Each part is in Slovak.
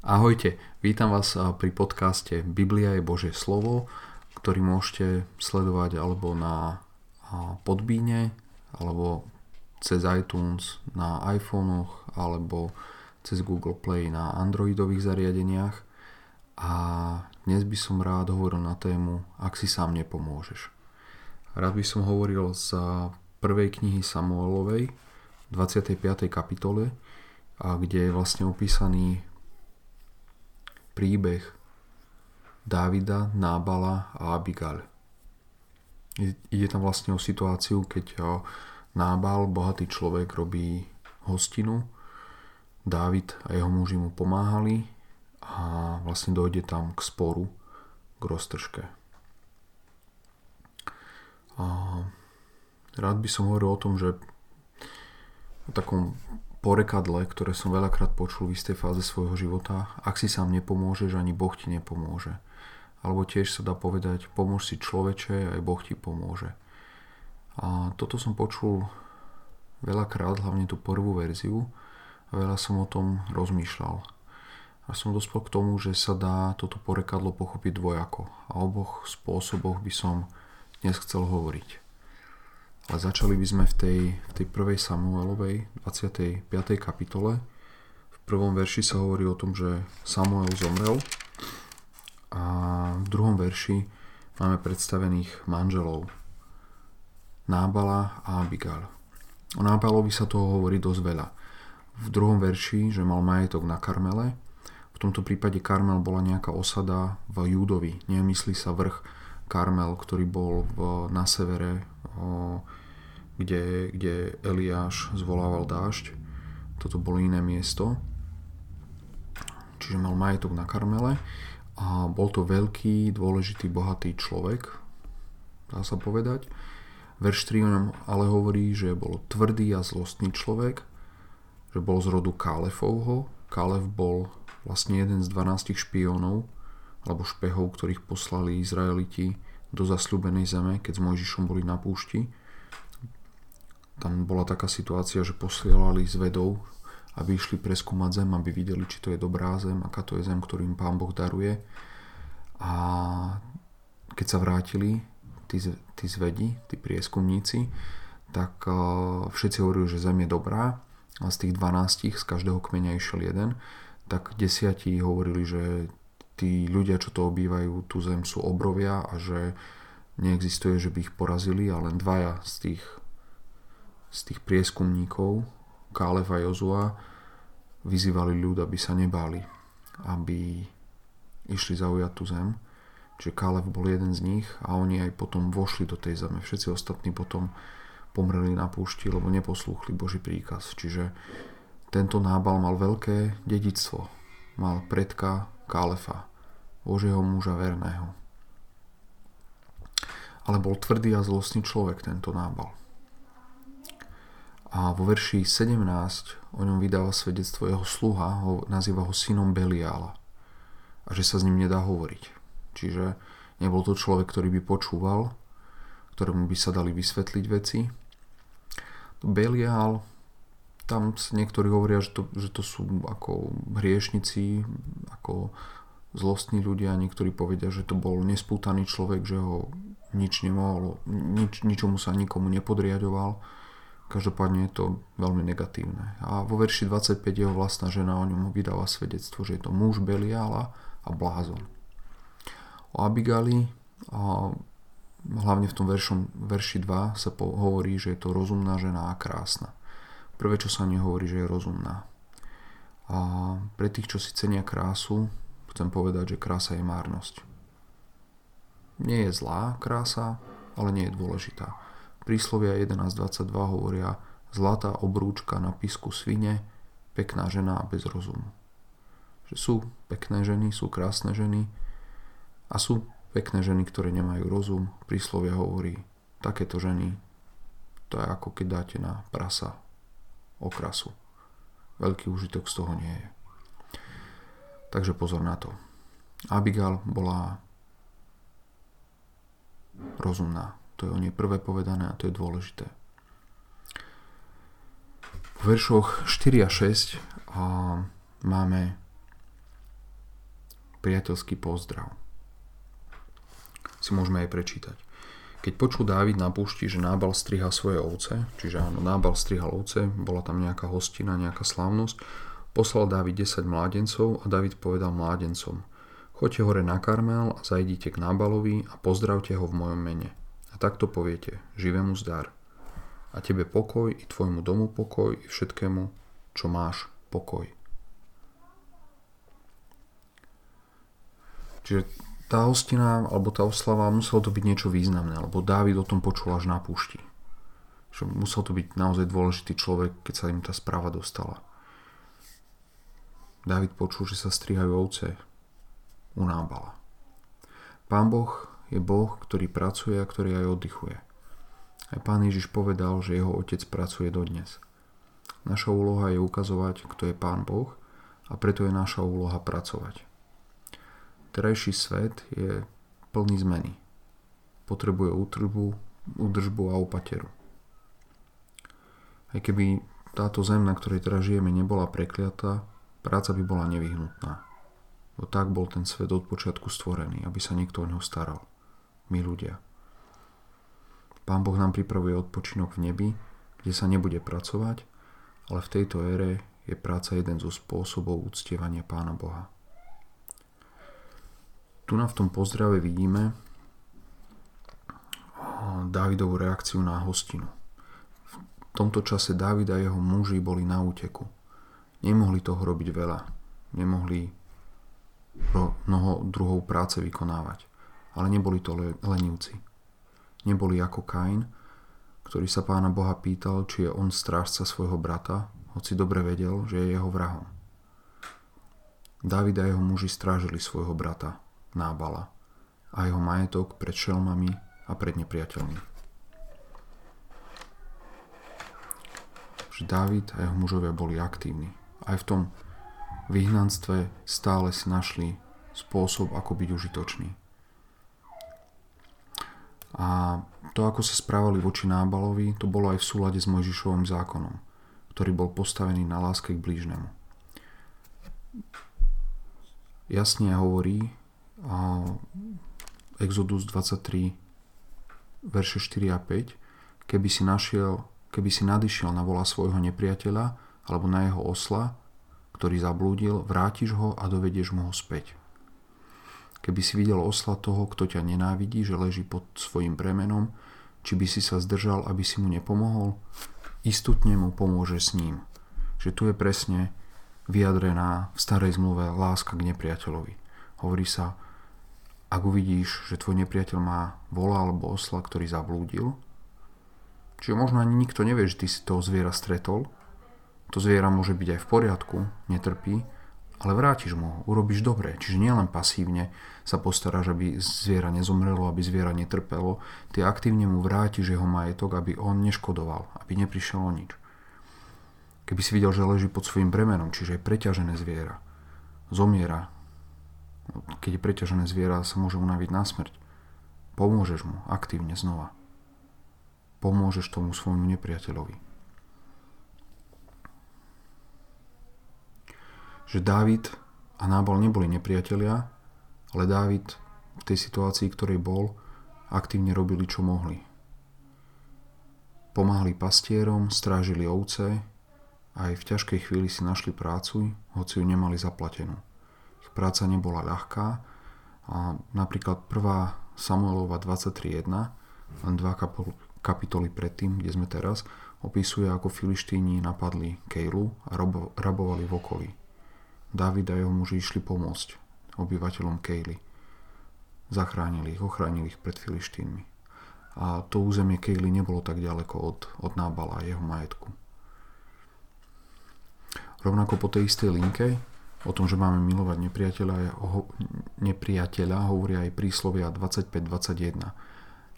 Ahojte, vítam vás pri podcaste Biblia je Božie slovo, ktorý môžete sledovať alebo na Podbíne, alebo cez iTunes na iPhonech, alebo cez Google Play na Androidových zariadeniach. A dnes by som rád hovoril na tému Ak si sám nepomôžeš. Rád by som hovoril z prvej knihy Samuelovej, 25. kapitole, kde je vlastne opísaný príbeh Dávida, Nábala a Abigail. Ide tam vlastne o situáciu, keď Nábal, bohatý človek, robí hostinu. Dávid a jeho muži mu pomáhali a vlastne dojde tam k sporu, k roztržke. A rád by som hovoril o tom, že o takom porekadle, ktoré som veľakrát počul v istej fáze svojho života, ak si sám nepomôžeš, ani Boh ti nepomôže. Alebo tiež sa dá povedať, pomôž si človeče, aj Boh ti pomôže. A toto som počul veľakrát, hlavne tú prvú verziu, a veľa som o tom rozmýšľal. A som dospel k tomu, že sa dá toto porekadlo pochopiť dvojako. A o oboch spôsoboch by som dnes chcel hovoriť. Ale začali by sme v tej, v tej prvej Samuelovej 25. kapitole. V prvom verši sa hovorí o tom, že Samuel zomrel a v druhom verši máme predstavených manželov Nábala a Abigail. O Nábalovi sa toho hovorí dosť veľa. V druhom verši, že mal majetok na Karmele, v tomto prípade Karmel bola nejaká osada v Júdovi, nemyslí sa vrch Karmel, ktorý bol v, na severe o, kde, kde Eliáš zvolával dážď. Toto bolo iné miesto. Čiže mal majetok na Karmele a bol to veľký, dôležitý, bohatý človek, dá sa povedať. Verš 3 nám ale hovorí, že bol tvrdý a zlostný človek, že bol z rodu Kálefovho. Kálev bol vlastne jeden z 12 špiónov alebo špehov, ktorých poslali Izraeliti do zasľúbenej zeme, keď s Mojžišom boli na púšti tam bola taká situácia, že posielali z vedou, aby išli preskúmať zem, aby videli, či to je dobrá zem, aká to je zem, ktorým pán Boh daruje. A keď sa vrátili tí, tí zvedi, tí prieskumníci, tak uh, všetci hovorili, že zem je dobrá a z tých 12, z každého kmeňa išiel jeden, tak desiatí hovorili, že tí ľudia, čo to obývajú, tú zem sú obrovia a že neexistuje, že by ich porazili a len dvaja z tých z tých prieskumníkov Kálev a Jozua vyzývali ľud, aby sa nebáli, aby išli zaujať tú zem. Čiže Kálev bol jeden z nich a oni aj potom vošli do tej zeme. Všetci ostatní potom pomreli na púšti, lebo neposlúchli Boží príkaz. Čiže tento nábal mal veľké dedictvo. Mal predka Kálefa, Božieho muža verného. Ale bol tvrdý a zlostný človek tento nábal. A vo verši 17 o ňom vydáva svedectvo jeho sluha, ho, nazýva ho synom Beliála. A že sa s ním nedá hovoriť. Čiže nebol to človek, ktorý by počúval, ktorému by sa dali vysvetliť veci. Beliál, tam niektorí hovoria, že to, že to sú ako hriešnici, ako zlostní ľudia, niektorí povedia, že to bol nespútaný človek, že ho nič nemohol, nič, ničomu sa nikomu nepodriadoval Každopádne je to veľmi negatívne. A vo verši 25 jeho vlastná žena o ňom vydáva svedectvo, že je to muž Beliala a blázon. O Abigali, a hlavne v tom veršom, verši 2 sa po, hovorí, že je to rozumná žena a krásna. Prvé, čo sa nehovorí, že je rozumná. A pre tých, čo si cenia krásu, chcem povedať, že krása je márnosť. Nie je zlá krása, ale nie je dôležitá Príslovia 11.22 hovoria zlatá obrúčka na písku svine, pekná žena bez rozumu. Že sú pekné ženy, sú krásne ženy a sú pekné ženy, ktoré nemajú rozum. Príslovia hovorí, takéto ženy, to je ako keď dáte na prasa okrasu. Veľký užitok z toho nie je. Takže pozor na to. Abigail bola rozumná. To je o nej prvé povedané a to je dôležité. V veršoch 4 a 6 a máme priateľský pozdrav. Si môžeme aj prečítať. Keď počul Dávid na púšti, že Nábal striha svoje ovce, čiže áno, Nábal strihal ovce, bola tam nejaká hostina, nejaká slávnosť, poslal Dávid 10 mládencov a Dávid povedal mládencom, choďte hore na Karmel a zajdite k Nábalovi a pozdravte ho v mojom mene. Takto poviete, živému zdar. A tebe pokoj, i tvojmu domu pokoj, i všetkému, čo máš pokoj. Čiže tá hostina alebo tá oslava muselo to byť niečo významné, lebo Dávid o tom počul až na púšti. Že musel to byť naozaj dôležitý človek, keď sa im tá správa dostala. Dávid počul, že sa strihajú ovce u Nábala. Pán Boh je Boh, ktorý pracuje a ktorý aj oddychuje. Aj pán Ježiš povedal, že jeho otec pracuje dodnes. Naša úloha je ukazovať, kto je pán Boh a preto je naša úloha pracovať. Terajší svet je plný zmeny. Potrebuje útrbu, údržbu a opateru. Aj keby táto zem, na ktorej teraz žijeme, nebola prekliatá, práca by bola nevyhnutná. Bo tak bol ten svet od počiatku stvorený, aby sa niekto o neho staral. My ľudia. Pán Boh nám pripravuje odpočinok v nebi, kde sa nebude pracovať, ale v tejto ére je práca jeden zo spôsobov uctievania Pána Boha. Tu na v tom pozdrave vidíme Dávidovú reakciu na hostinu. V tomto čase Dávid a jeho muži boli na úteku. Nemohli toho robiť veľa. Nemohli mnoho druhov práce vykonávať. Ale neboli to lenivci. Neboli ako Kain, ktorý sa pána Boha pýtal, či je on strážca svojho brata, hoci dobre vedel, že je jeho vrahom. Dávid a jeho muži strážili svojho brata, Nábala a jeho majetok pred šelmami a pred nepriateľmi. Že Dávid a jeho mužovia boli aktívni. Aj v tom vyhnanstve stále si našli spôsob, ako byť užitočný. A to, ako sa správali voči Nábalovi, to bolo aj v súlade s Mojžišovým zákonom, ktorý bol postavený na láske k blížnemu. Jasne hovorí, Exodus 23, verše 4 a 5, keby si, našiel, keby si nadišiel na vola svojho nepriateľa alebo na jeho osla, ktorý zablúdil, vrátiš ho a dovedieš mu ho späť. Keby si videl osla toho, kto ťa nenávidí, že leží pod svojim bremenom, či by si sa zdržal, aby si mu nepomohol, istotne mu pomôže s ním. Že tu je presne vyjadrená v starej zmluve láska k nepriateľovi. Hovorí sa, ak uvidíš, že tvoj nepriateľ má vola alebo osla, ktorý zablúdil, čiže možno ani nikto nevie, že ty si toho zviera stretol, to zviera môže byť aj v poriadku, netrpí, ale vrátiš mu ho, urobíš dobre. Čiže nielen pasívne sa postaráš, aby zviera nezomrelo, aby zviera netrpelo, ty aktívne mu vrátiš jeho majetok, aby on neškodoval, aby neprišiel o nič. Keby si videl, že leží pod svojim bremenom, čiže je preťažené zviera, zomiera, keď je preťažené zviera, sa môže unaviť na smrť. Pomôžeš mu aktívne znova. Pomôžeš tomu svojmu nepriateľovi. Že Dávid a Nábal neboli nepriatelia, ale Dávid v tej situácii, ktorej bol, aktívne robili, čo mohli. Pomáhali pastierom, strážili ovce a aj v ťažkej chvíli si našli prácu, hoci ju nemali zaplatenú práca nebola ľahká. A napríklad prvá Samuelova 23.1, len dva kapitoly predtým, kde sme teraz, opisuje, ako filištíni napadli Kejlu a rabovali v okolí. David a jeho muži išli pomôcť obyvateľom Kejly. Zachránili ich, ochránili ich pred filištínmi. A to územie Kejly nebolo tak ďaleko od, od Nábala a jeho majetku. Rovnako po tej istej linke O tom, že máme milovať nepriateľa, nepriateľa hovoria aj príslovia 25-21.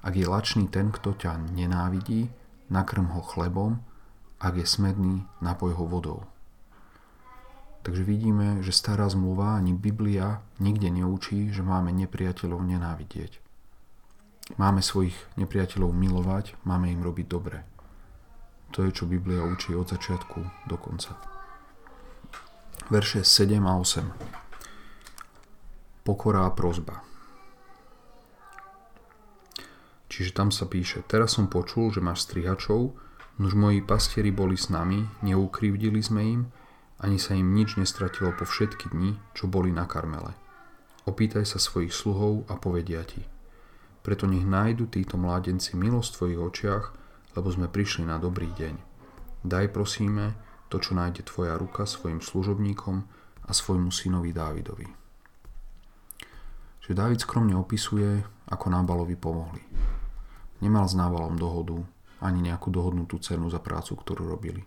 Ak je lačný ten, kto ťa nenávidí, nakrm ho chlebom, ak je smedný, napoj ho vodou. Takže vidíme, že stará zmluva ani Biblia nikde neučí, že máme nepriateľov nenávidieť. Máme svojich nepriateľov milovať, máme im robiť dobre. To je, čo Biblia učí od začiatku do konca verše 7 a 8. pokora a prozba. Čiže tam sa píše, teraz som počul, že máš strihačov, nož moji pastieri boli s nami, neukrivdili sme im, ani sa im nič nestratilo po všetky dni, čo boli na Karmele. Opýtaj sa svojich sluhov a povedia ti. Preto nech nájdu títo mládenci milosť v tvojich očiach, lebo sme prišli na dobrý deň. Daj prosíme to, čo nájde tvoja ruka svojim služobníkom a svojmu synovi Dávidovi. Že Dávid skromne opisuje, ako Nábalovi pomohli. Nemal s Nábalom dohodu, ani nejakú dohodnutú cenu za prácu, ktorú robili.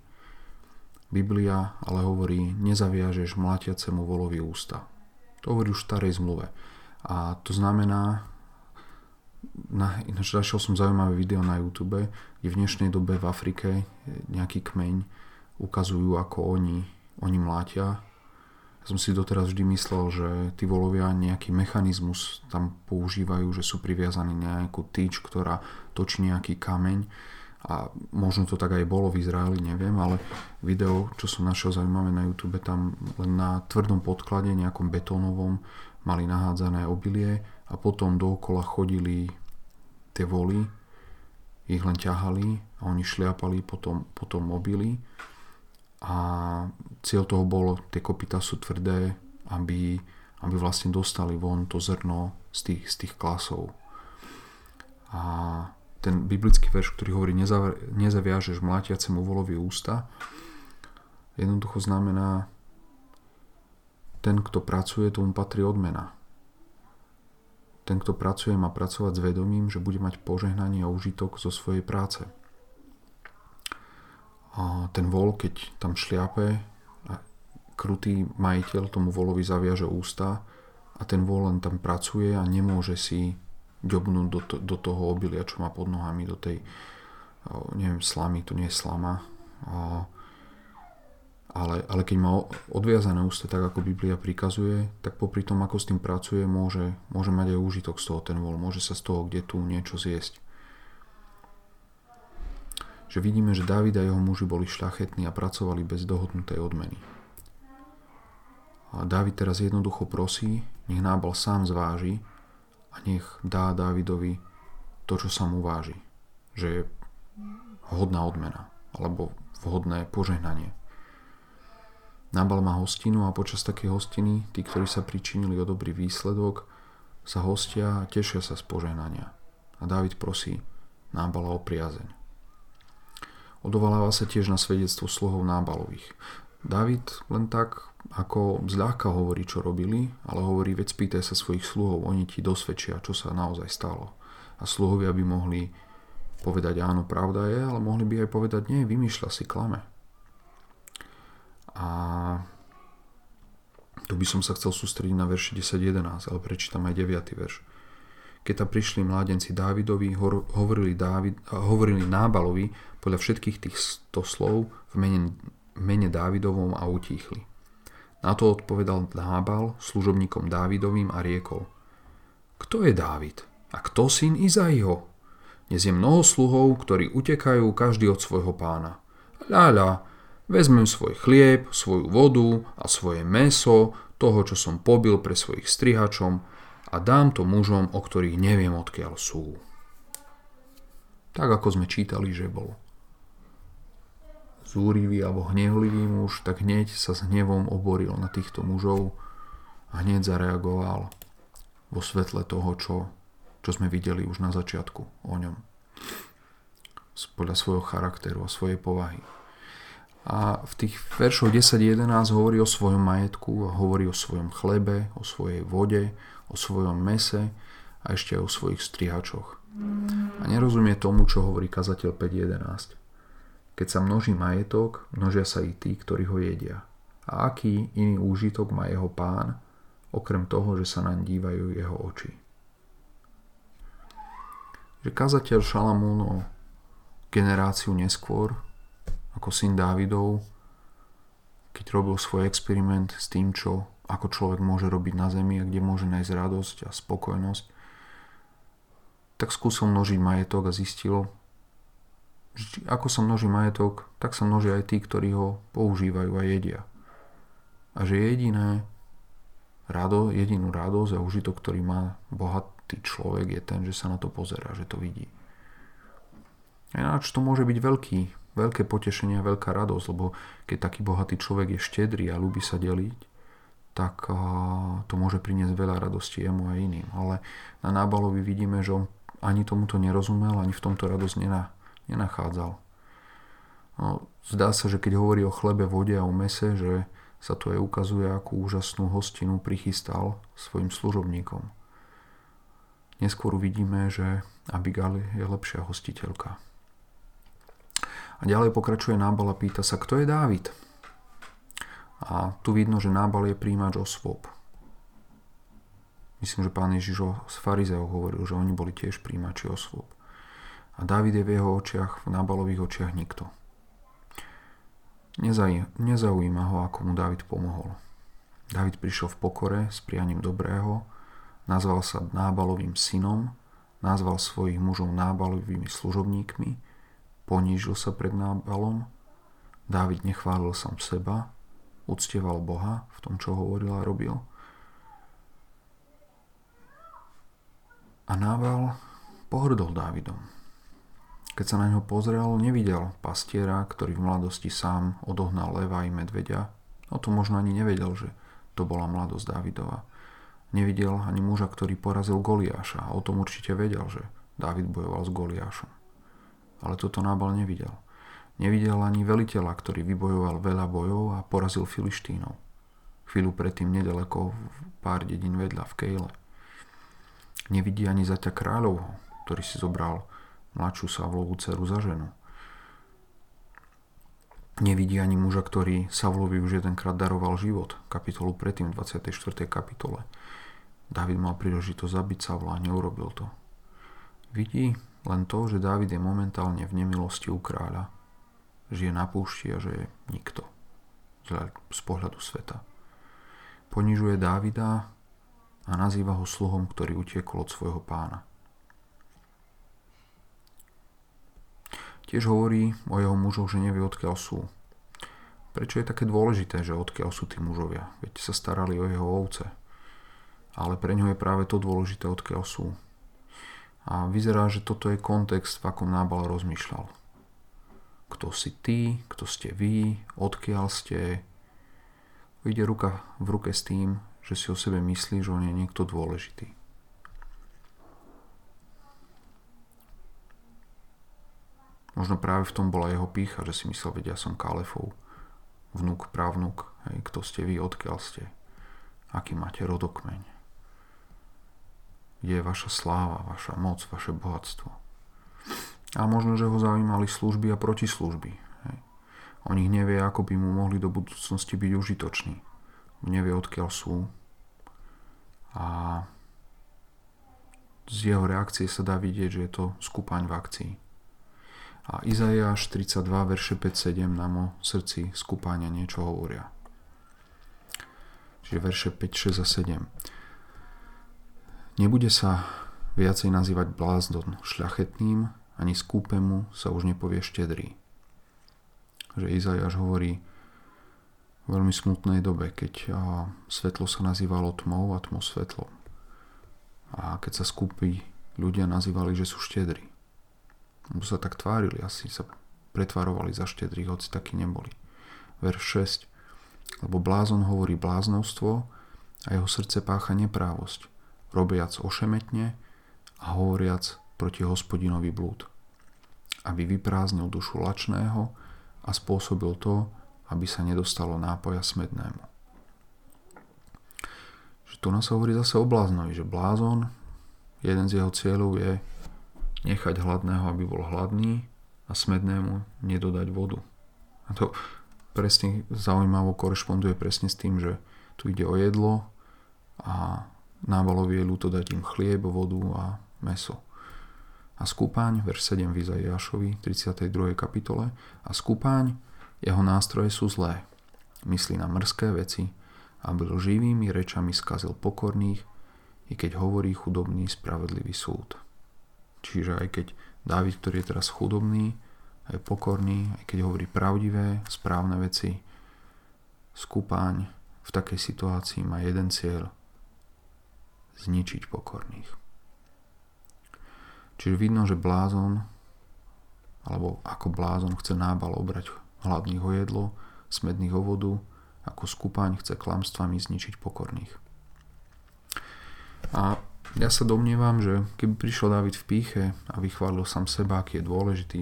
Biblia ale hovorí, nezaviažeš mlátiacemu volovi ústa. To hovorí už v starej zmluve. A to znamená, na, ináč našiel som zaujímavé video na YouTube, kde v dnešnej dobe v Afrike nejaký kmeň ukazujú, ako oni, oni mlátia ja som si doteraz vždy myslel, že tí volovia nejaký mechanizmus tam používajú, že sú priviazaní nejakú tyč, ktorá točí nejaký kameň a možno to tak aj bolo v Izraeli, neviem, ale video, čo som našiel zaujímavé na YouTube, tam len na tvrdom podklade, nejakom betónovom, mali nahádzané obilie a potom dookola chodili tie voly, ich len ťahali a oni šliapali potom, potom mobily a cieľ toho bolo, tie kopita sú tvrdé, aby, aby vlastne dostali von to zrno z tých, z tých klasov. A ten biblický verš, ktorý hovorí nezaviažeš mlátiacemu volovi ústa, jednoducho znamená ten, kto pracuje, tomu patrí odmena. Ten, kto pracuje, má pracovať s vedomím, že bude mať požehnanie a užitok zo svojej práce. A ten vol, keď tam šliape, a krutý majiteľ tomu volovi zaviaže ústa a ten vol len tam pracuje a nemôže si ďobnúť do, to, do toho obilia, čo má pod nohami, do tej, neviem, slamy, to nie je slama, ale, ale keď má odviazané ústa tak, ako Biblia prikazuje, tak popri tom, ako s tým pracuje, môže, môže mať aj úžitok z toho ten vol, môže sa z toho kde tu niečo zjesť že vidíme, že Dávid a jeho muži boli šľachetní a pracovali bez dohodnutej odmeny. A Dávid teraz jednoducho prosí, nech Nábal sám zváži a nech dá Dávidovi to, čo sa mu váži. Že je hodná odmena alebo vhodné požehnanie. Nábal má hostinu a počas takej hostiny tí, ktorí sa pričinili o dobrý výsledok, sa hostia a tešia sa z požehnania. A Dávid prosí Nábala o priazeň. Odovaláva sa tiež na svedectvo sluhov Nábalových. David len tak ako zľahka hovorí, čo robili, ale hovorí, veď spýtaj sa svojich sluhov, oni ti dosvedčia, čo sa naozaj stalo. A sluhovia by mohli povedať áno, pravda je, ale mohli by aj povedať nie, vymýšľa si klame. A tu by som sa chcel sústrediť na verši 10.11, ale prečítam aj 9. verš. Keď tam prišli mládenci Dávidovi, hovorili, Dávid, hovorili Nábalovi podľa všetkých tých sto slov v mene, mene Dávidovom a utíchli. Na to odpovedal Nábal služobníkom Dávidovým a riekol Kto je Dávid? A kto syn Izaiho? Dnes je mnoho sluhov, ktorí utekajú každý od svojho pána. Ľaľa, vezmem svoj chlieb, svoju vodu a svoje meso, toho, čo som pobil pre svojich strihačom a dám to mužom, o ktorých neviem odkiaľ sú. Tak ako sme čítali, že bol zúrivý alebo hnevlivý muž, tak hneď sa s hnevom oboril na týchto mužov a hneď zareagoval vo svetle toho, čo, čo sme videli už na začiatku o ňom. Podľa svojho charakteru a svojej povahy. A v tých veršoch 10.11 hovorí o svojom majetku, hovorí o svojom chlebe, o svojej vode, o svojom mese a ešte aj o svojich strihačoch. A nerozumie tomu, čo hovorí kazateľ 5.11. Keď sa množí majetok, množia sa i tí, ktorí ho jedia. A aký iný úžitok má jeho pán, okrem toho, že sa naň dívajú jeho oči. Že kazateľ Šalamún o generáciu neskôr, ako syn Dávidov, keď robil svoj experiment s tým, čo ako človek môže robiť na zemi a kde môže nájsť radosť a spokojnosť, tak skúsil množiť majetok a zistil, ako sa množí majetok, tak sa množia aj tí, ktorí ho používajú a jedia. A že jediné, rado, jedinú radosť a užitok, ktorý má bohatý človek, je ten, že sa na to pozerá, že to vidí. Ináč to môže byť veľký, veľké potešenie a veľká radosť, lebo keď taký bohatý človek je štedrý a ľúbi sa deliť, tak to môže priniesť veľa radosti jemu a iným. Ale na Nábalovi vidíme, že on ani tomuto nerozumel, ani v tomto radosť nenachádzal. No, zdá sa, že keď hovorí o chlebe, vode a o mese, že sa tu aj ukazuje, akú úžasnú hostinu prichystal svojim služobníkom. Neskôr uvidíme, že Abigail je lepšia hostiteľka. A ďalej pokračuje Nábal a pýta sa, kto je Dávid? A tu vidno, že Nábal je príjimač osôb. Myslím, že pán Ježiš z farizeov hovoril, že oni boli tiež príjimači osôb. A Dávid je v jeho očiach, v Nábalových očiach nikto. Nezaujíma ho, ako mu Dávid pomohol. Dávid prišiel v pokore s prianím dobrého, nazval sa Nábalovým synom, nazval svojich mužov Nábalovými služobníkmi, ponížil sa pred Nábalom, Dávid nechválil sám seba, uctieval Boha v tom, čo hovoril a robil. A Nábal pohrdol Dávidom. Keď sa na ňo pozrel, nevidel pastiera, ktorý v mladosti sám odohnal leva i medveďa. O to možno ani nevedel, že to bola mladosť Dávidova. Nevidel ani muža, ktorý porazil Goliáša a o tom určite vedel, že Dávid bojoval s Goliášom. Ale toto Nábal nevidel. Nevidel ani veliteľa, ktorý vybojoval veľa bojov a porazil Filištínov. Chvíľu predtým nedaleko pár dedín vedľa v Kejle. Nevidí ani zaťa kráľovho, ktorý si zobral mladšiu Savlovú dceru za ženu. Nevidí ani muža, ktorý Savlovi už jedenkrát daroval život, kapitolu predtým v 24. kapitole. David mal príležitosť zabiť Savla a neurobil to. Vidí len to, že David je momentálne v nemilosti u kráľa. Žije na púšti a že je nikto z pohľadu sveta. Ponižuje Dávida a nazýva ho sluhom, ktorý utiekol od svojho pána. Tiež hovorí o jeho mužoch, že nevie odkiaľ sú. Prečo je také dôležité, že odkiaľ sú tí mužovia? Veď sa starali o jeho ovce. Ale pre ňo je práve to dôležité, odkiaľ sú. A vyzerá, že toto je kontext, v akom Nábal rozmýšľal. Kto si ty, kto ste vy, odkiaľ ste. Ide ruka v ruke s tým, že si o sebe myslí, že on je niekto dôležitý. Možno práve v tom bola jeho pícha, že si myslel, vedia, ja som Kalefov, vnúk, právnuk, hej, kto ste vy, odkiaľ ste, aký máte rodokmeň, kde je vaša sláva, vaša moc, vaše bohatstvo. A možno, že ho zaujímali služby a protislužby. Hej. O nich nevie, ako by mu mohli do budúcnosti byť užitoční. Nevie, odkiaľ sú. A z jeho reakcie sa dá vidieť, že je to skupaň v akcii. A Izaiáš 32, verše 5-7 nám o srdci skúpania niečo hovoria. Čiže verše 5, 6 a 7. Nebude sa viacej nazývať blázdon šľachetným, ani skúpemu sa už nepovie štedrý. Že Izajáš hovorí v veľmi smutnej dobe, keď svetlo sa nazývalo tmou a tmo svetlo. A keď sa skúpi ľudia nazývali, že sú štedrí. Lebo sa tak tvárili, asi sa pretvarovali za štedrých, hoci takí neboli. Verš 6. Lebo blázon hovorí bláznovstvo a jeho srdce pácha neprávosť, robiac ošemetne a hovoriac proti hospodinovi blúd. Aby vyprázdnil dušu lačného a spôsobil to, aby sa nedostalo nápoja smednému. Že tu nás hovorí zase o bláznovi, že blázon, jeden z jeho cieľov je nechať hladného, aby bol hladný a smednému nedodať vodu. A to presne zaujímavo korešponduje presne s tým, že tu ide o jedlo a nábalovi je ľúto dať im chlieb, vodu a meso. A skúpaň, verš 7 v Izaiášovi, 32. kapitole, a skúpaň, jeho nástroje sú zlé. Myslí na mrzké veci, aby živými rečami skazil pokorných, i keď hovorí chudobný spravedlivý súd. Čiže aj keď Dávid, ktorý je teraz chudobný, aj pokorný, aj keď hovorí pravdivé, správne veci, skúpaň v takej situácii má jeden cieľ zničiť pokorných. Čiže vidno, že blázon alebo ako blázon chce nábal obrať hladných o jedlo, smedných o vodu, ako skupaň chce klamstvami zničiť pokorných. A ja sa domnievam, že keby prišiel David v píche a vychválil sám seba, aký je dôležitý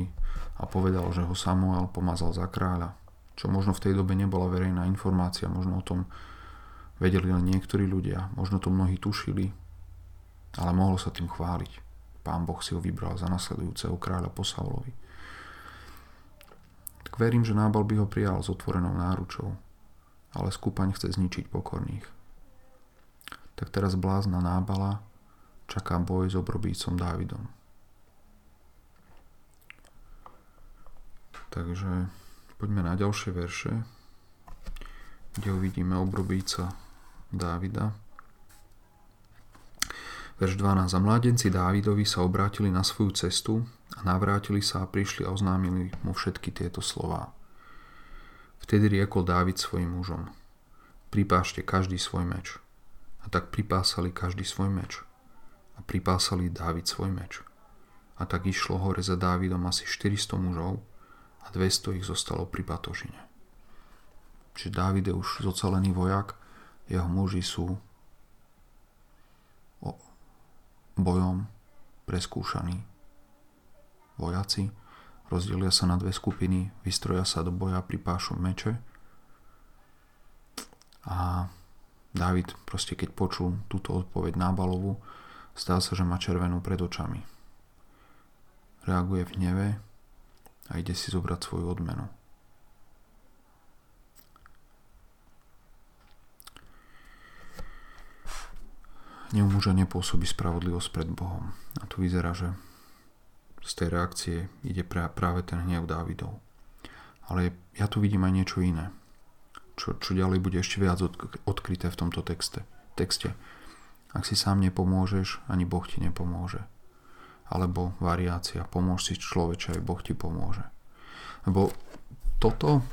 a povedal, že ho Samuel pomazal za kráľa, čo možno v tej dobe nebola verejná informácia, možno o tom vedeli len niektorí ľudia, možno to mnohí tušili, ale mohol sa tým chváliť. Pán Boh si ho vybral za nasledujúceho kráľa po Saulovi. Tak verím, že Nábal by ho prijal s otvorenou náručou, ale skúpaň chce zničiť pokorných. Tak teraz blázna Nábala čaká boj s obrobícom Dávidom. Takže poďme na ďalšie verše, kde uvidíme obrobíca Dávida. Verš 12. A mládenci Dávidovi sa obrátili na svoju cestu a navrátili sa a prišli a oznámili mu všetky tieto slová. Vtedy riekol Dávid svojim mužom. Pripášte každý svoj meč. A tak pripásali každý svoj meč a pripásali Dávid svoj meč. A tak išlo hore za Dávidom asi 400 mužov a 200 ich zostalo pri Batožine. Čiže Dávid je už zocelený vojak, jeho muži sú bojom preskúšaní. Vojaci rozdelia sa na dve skupiny, vystroja sa do boja, pripášu meče a David proste keď počul túto odpoveď Nábalovu, Zdá sa, že má červenú pred očami. Reaguje v hneve a ide si zobrať svoju odmenu. Ňu muža nepôsobí spravodlivosť pred Bohom. A tu vyzerá, že z tej reakcie ide práve ten hnev Dávidov. Ale ja tu vidím aj niečo iné, čo, čo ďalej bude ešte viac odkryté v tomto texte. texte. Ak si sám nepomôžeš, ani Boh ti nepomôže. Alebo variácia, pomôž si človeče, aj Boh ti pomôže. Lebo toto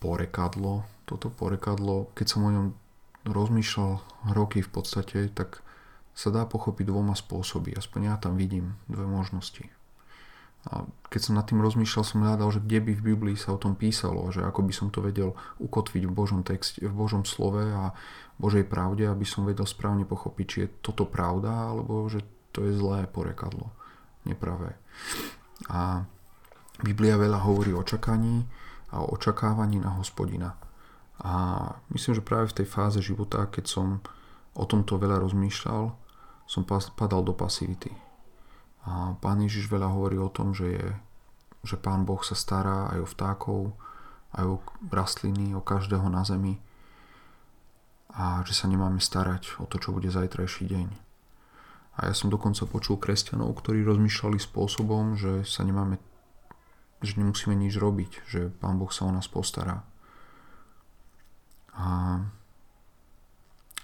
porekadlo, toto porekadlo, keď som o ňom rozmýšľal roky v podstate, tak sa dá pochopiť dvoma spôsoby. Aspoň ja tam vidím dve možnosti. A keď som nad tým rozmýšľal, som hľadal, že kde by v Biblii sa o tom písalo, že ako by som to vedel ukotviť v Božom texte, v Božom slove a Božej pravde, aby som vedel správne pochopiť, či je toto pravda, alebo že to je zlé porekadlo, nepravé. A Biblia veľa hovorí o čakaní a o očakávaní na hospodina. A myslím, že práve v tej fáze života, keď som o tomto veľa rozmýšľal, som padal do pasivity a pán Ježiš veľa hovorí o tom, že, je, že pán Boh sa stará aj o vtákov, aj o rastliny, o každého na zemi a že sa nemáme starať o to, čo bude zajtrajší deň. A ja som dokonca počul kresťanov, ktorí rozmýšľali spôsobom, že sa nemáme, že nemusíme nič robiť, že Pán Boh sa o nás postará. A,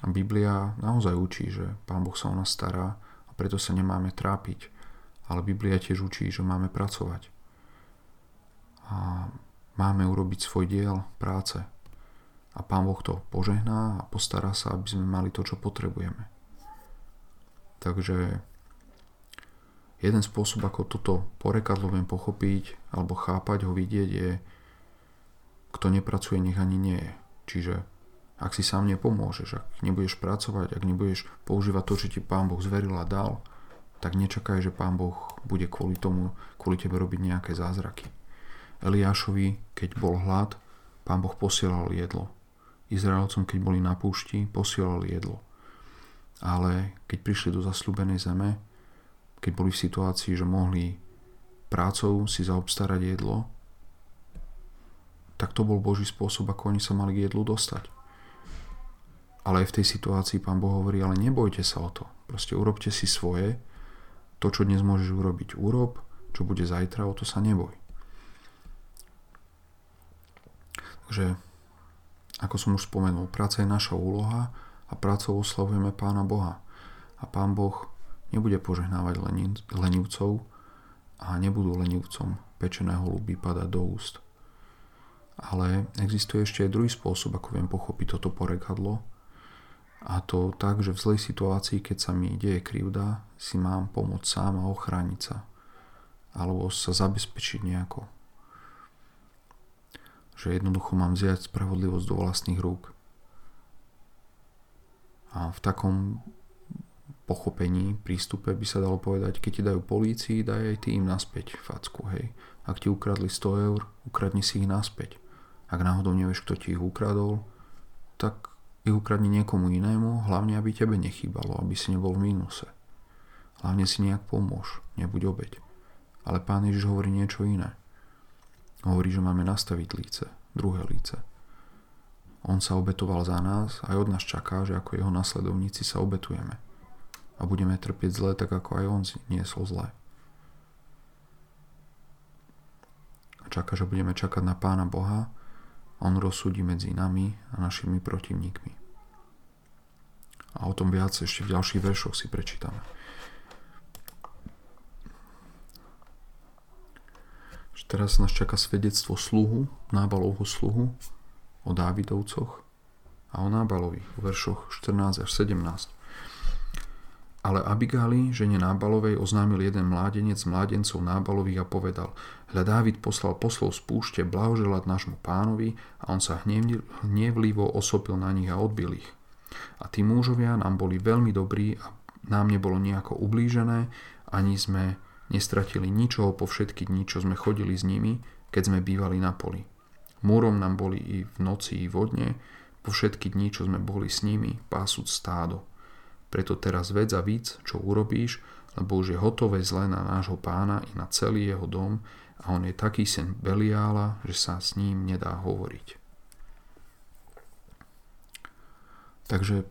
Biblia naozaj učí, že Pán Boh sa o nás stará a preto sa nemáme trápiť ale Biblia tiež učí, že máme pracovať. A máme urobiť svoj diel práce. A Pán Boh to požehná a postará sa, aby sme mali to, čo potrebujeme. Takže jeden spôsob, ako toto porekadlo viem pochopiť alebo chápať ho, vidieť je, kto nepracuje, nech ani nie je. Čiže ak si sám nepomôžeš, ak nebudeš pracovať, ak nebudeš používať to, čo ti Pán Boh zveril a dal, tak nečakaj, že Pán Boh bude kvôli tomu, kvôli tebe robiť nejaké zázraky. Eliášovi, keď bol hlad, Pán Boh posielal jedlo. Izraelcom, keď boli na púšti, posielal jedlo. Ale keď prišli do zasľúbenej zeme, keď boli v situácii, že mohli prácou si zaobstarať jedlo, tak to bol Boží spôsob, ako oni sa mali k jedlu dostať. Ale aj v tej situácii pán Boh hovorí, ale nebojte sa o to. Proste urobte si svoje to, čo dnes môžeš urobiť, urob, čo bude zajtra, o to sa neboj. Takže, ako som už spomenul, práca je naša úloha a prácou oslavujeme Pána Boha. A Pán Boh nebude požehnávať lenivcov a nebudú lenivcom pečené holuby padať do úst. Ale existuje ešte aj druhý spôsob, ako viem pochopiť toto porekadlo. A to tak, že v zlej situácii, keď sa mi deje krivda, si mám pomôcť sám a ochrániť sa. Alebo sa zabezpečiť nejako. Že jednoducho mám vziať spravodlivosť do vlastných rúk. A v takom pochopení, prístupe by sa dalo povedať, keď ti dajú polícii, daj aj ty im naspäť facku, hej. Ak ti ukradli 100 eur, ukradni si ich naspäť. Ak náhodou nevieš, kto ti ich ukradol, tak ich ukradni niekomu inému, hlavne aby tebe nechýbalo, aby si nebol v mínuse. Hlavne si nejak pomôž, nebuď obeď. Ale pán Ježiš hovorí niečo iné. Hovorí, že máme nastaviť líce, druhé líce. On sa obetoval za nás a aj od nás čaká, že ako jeho nasledovníci sa obetujeme a budeme trpieť zle, tak ako aj on niesol zle. A čaká, že budeme čakať na Pána Boha On rozsúdi medzi nami a našimi protivníkmi. A o tom viac ešte v ďalších veršoch si prečítame. Teraz nás čaká svedectvo sluhu, nábalovho sluhu o Dávidovcoch a o Nábalovi v veršoch 14 až 17. Ale Abigáli, žene Nábalovej, oznámil jeden mládenec mládencov Nábalových a povedal Hľa Dávid poslal poslov z púšte blahoželať nášmu pánovi a on sa hnevlivo osopil na nich a odbil ich. A tí mužovia nám boli veľmi dobrí a nám nebolo nejako ublížené, ani sme nestratili ničoho po všetky dni, čo sme chodili s nimi, keď sme bývali na poli. Múrom nám boli i v noci, i vodne, po všetky dni, čo sme boli s nimi, pásúc stádo. Preto teraz vedz a víc, čo urobíš, lebo už je hotové zle na nášho pána i na celý jeho dom a on je taký sen Beliála, že sa s ním nedá hovoriť. Takže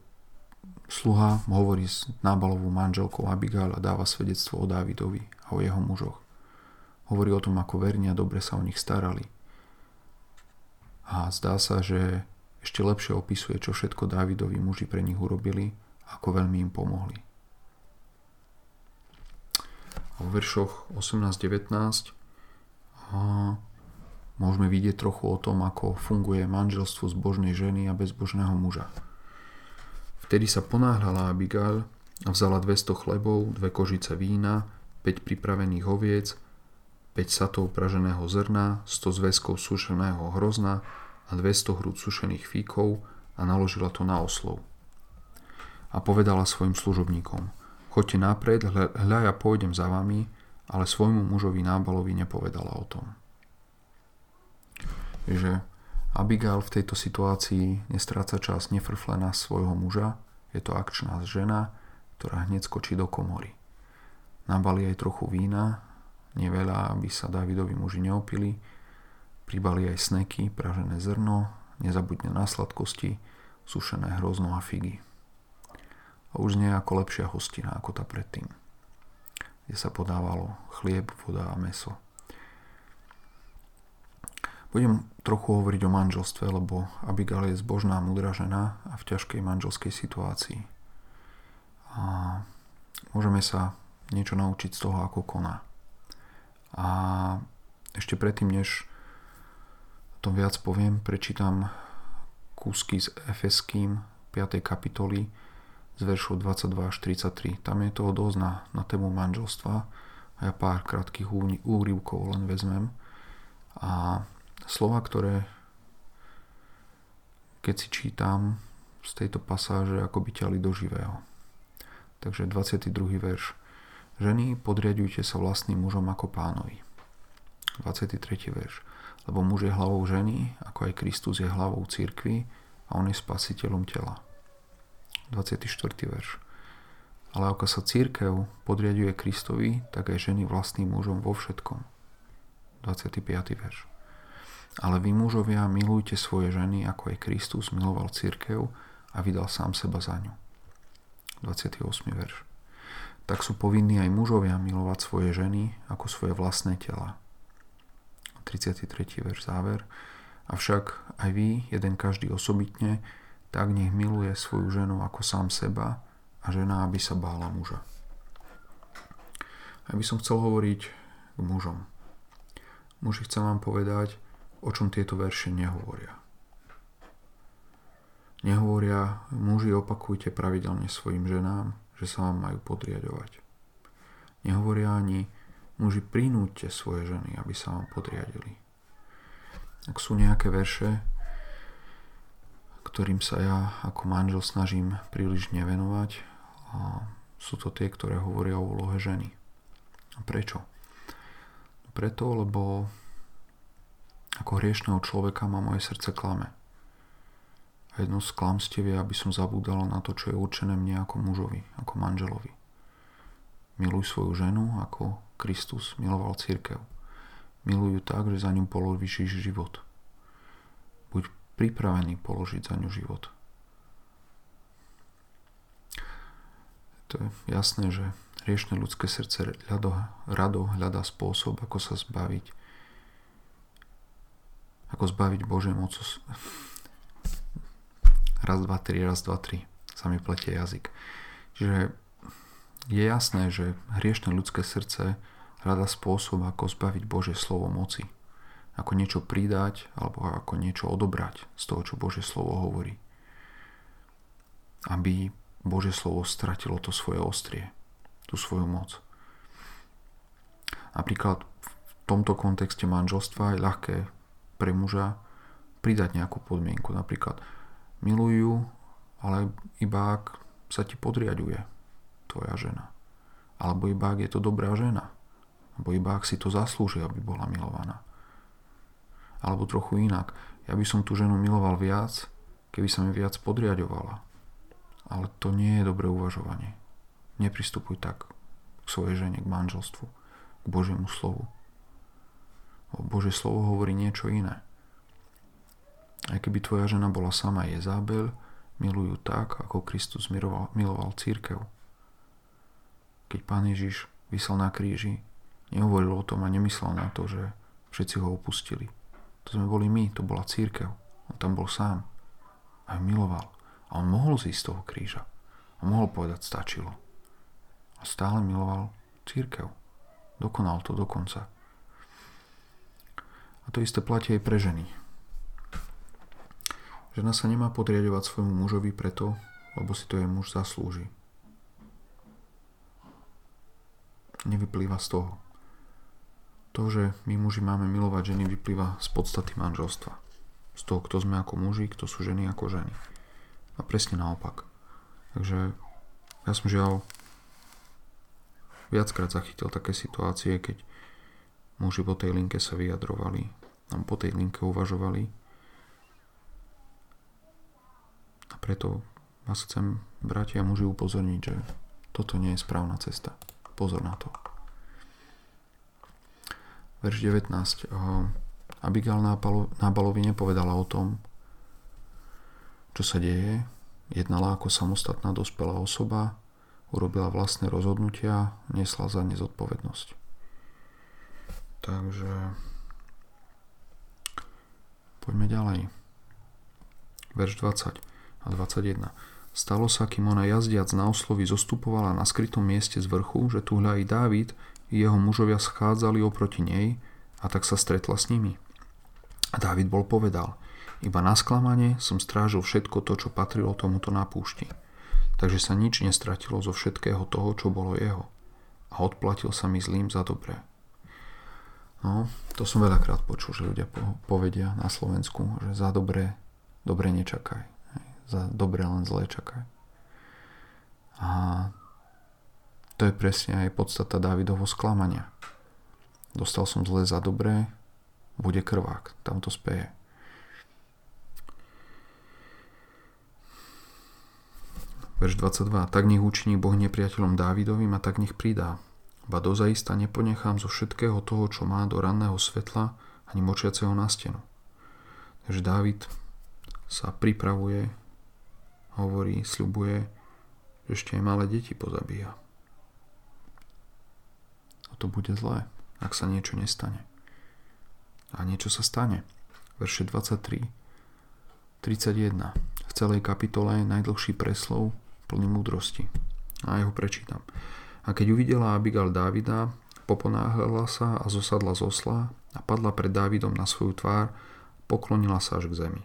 sluha hovorí s nábalovou manželkou Abigail a dáva svedectvo o Dávidovi a o jeho mužoch. Hovorí o tom, ako verne a dobre sa o nich starali. A zdá sa, že ešte lepšie opisuje, čo všetko Dávidovi muži pre nich urobili ako veľmi im pomohli. A v veršoch 18-19 môžeme vidieť trochu o tom, ako funguje manželstvo zbožnej ženy a bezbožného muža. Vtedy sa ponáhľala Abigail a vzala 200 chlebov, dve kožice vína, 5 pripravených oviec, 5 satov praženého zrna, 100 zväzkov sušeného hrozna a 200 hrúd sušených fíkov a naložila to na oslov a povedala svojim služobníkom, choďte napred, hľa ja pôjdem za vami, ale svojmu mužovi Nábalovi nepovedala o tom. Že Abigail v tejto situácii nestráca čas nefrfle na svojho muža, je to akčná žena, ktorá hneď skočí do komory. Nabali aj trochu vína, neveľa, aby sa Davidovi muži neopili, pribali aj sneky, pražené zrno, nezabudne na sladkosti, sušené hrozno a figy už nie ako lepšia hostina ako tá predtým, kde sa podávalo chlieb, voda a meso. Budem trochu hovoriť o manželstve, lebo Abigail je zbožná, múdra žena a v ťažkej manželskej situácii. A môžeme sa niečo naučiť z toho, ako koná. A ešte predtým, než o tom viac poviem, prečítam kúsky z Efeským 5. kapitoly, z veršov 22 až 33. Tam je toho dosť na, na tému manželstva a ja pár krátkých úrivkov len vezmem. A slova, ktoré keď si čítam z tejto pasáže, ako by ťali do živého. Takže 22. verš. Ženy, podriadujte sa vlastným mužom ako pánovi. 23. verš. Lebo muž je hlavou ženy, ako aj Kristus je hlavou církvy a on je spasiteľom tela. 24. verš. Ale ako sa církev podriaduje Kristovi, tak aj ženy vlastným mužom vo všetkom. 25. verš. Ale vy mužovia milujte svoje ženy, ako aj Kristus miloval církev a vydal sám seba za ňu. 28. verš. Tak sú povinní aj mužovia milovať svoje ženy ako svoje vlastné tela. 33. verš záver. Avšak aj vy, jeden každý osobitne, tak nech miluje svoju ženu ako sám seba a žena, aby sa bála muža. A by som chcel hovoriť k mužom. Muži, chcem vám povedať, o čom tieto verše nehovoria. Nehovoria, muži opakujte pravidelne svojim ženám, že sa vám majú podriadovať. Nehovoria ani, muži prinúďte svoje ženy, aby sa vám podriadili. Ak sú nejaké verše, ktorým sa ja ako manžel snažím príliš nevenovať, a sú to tie, ktoré hovoria o úlohe ženy. A prečo? Preto, lebo ako hriešného človeka ma moje srdce klame. A jedno z klamstiev je, aby som zabúdal na to, čo je určené mne ako mužovi, ako manželovi. Miluj svoju ženu, ako Kristus miloval církev. Miluj ju tak, že za ňu položíš život. Pripravený položiť za ňu život. To je jasné, že hriešne ľudské srdce rado, rado hľadá spôsob, ako sa zbaviť ako zbaviť Bože mocu. Raz, dva, tri, raz, dva, tri. Sa mi pletie jazyk. Čiže je jasné, že hriešne ľudské srdce hľadá spôsob, ako zbaviť Bože slovo moci. Ako niečo pridať, alebo ako niečo odobrať z toho, čo Bože slovo hovorí. Aby Bože slovo stratilo to svoje ostrie, tú svoju moc. Napríklad v tomto kontexte manželstva je ľahké pre muža pridať nejakú podmienku. Napríklad milujú, ale iba ak sa ti podriaduje tvoja žena. Alebo iba ak je to dobrá žena. Alebo iba ak si to zaslúži, aby bola milovaná. Alebo trochu inak. Ja by som tú ženu miloval viac, keby sa mi viac podriadovala. Ale to nie je dobré uvažovanie. Nepristupuj tak k svojej žene, k manželstvu, k Božiemu slovu. Bože slovo hovorí niečo iné. Aj keby tvoja žena bola sama Jezábel, milujú tak, ako Kristus miloval, miloval církev. Keď Pán Ježiš vysel na kríži, nehovoril o tom a nemyslel na to, že všetci ho opustili. To sme boli my, to bola církev. On tam bol sám. A miloval. A on mohol zísť z toho kríža. A mohol povedať, stačilo. A stále miloval církev. Dokonal to dokonca. A to isté platí aj pre ženy. Žena sa nemá podriadovať svojmu mužovi preto, lebo si to jej muž zaslúži. Nevyplýva z toho. To, že my muži máme milovať ženy, vyplýva z podstaty manželstva. Z toho, kto sme ako muži, kto sú ženy ako ženy. A presne naopak. Takže ja som žiaľ viackrát zachytil také situácie, keď muži po tej linke sa vyjadrovali, nám po tej linke uvažovali. A preto vás chcem, bratia muži, upozorniť, že toto nie je správna cesta. Pozor na to. Verš 19. Abigail Nábalovi nepovedala o tom, čo sa deje. Jednala ako samostatná dospelá osoba, urobila vlastné rozhodnutia, nesla za ne zodpovednosť. Takže poďme ďalej. Verš 20 a 21. Stalo sa, kým ona jazdiac na oslovy zostupovala na skrytom mieste z vrchu, že tu hľa i Dávid jeho mužovia schádzali oproti nej a tak sa stretla s nimi. A Dávid bol povedal, iba na sklamanie som strážil všetko to, čo patrilo tomuto na púšti. Takže sa nič nestratilo zo všetkého toho, čo bolo jeho. A odplatil sa mi zlým za dobré. No, to som veľakrát počul, že ľudia povedia na Slovensku, že za dobré, dobre nečakaj. Za dobré len zlé čakaj. A to je presne aj podstata Dávidovho sklamania. Dostal som zlé za dobré, bude krvák, tam to speje. Verš 22. Tak nech učiní Boh nepriateľom Dávidovým a tak nech pridá ba dozaista neponechám zo všetkého toho, čo má do ranného svetla ani močiaceho na stenu. Takže Dávid sa pripravuje, hovorí, sľubuje, že ešte aj malé deti pozabíja. A to bude zlé, ak sa niečo nestane. A niečo sa stane. Verše 23, 31. V celej kapitole je najdlhší preslov plný múdrosti. A ja ho prečítam. A keď uvidela Abigail Dávida, poponáhľala sa a zosadla z osla a padla pred Dávidom na svoju tvár, poklonila sa až k zemi.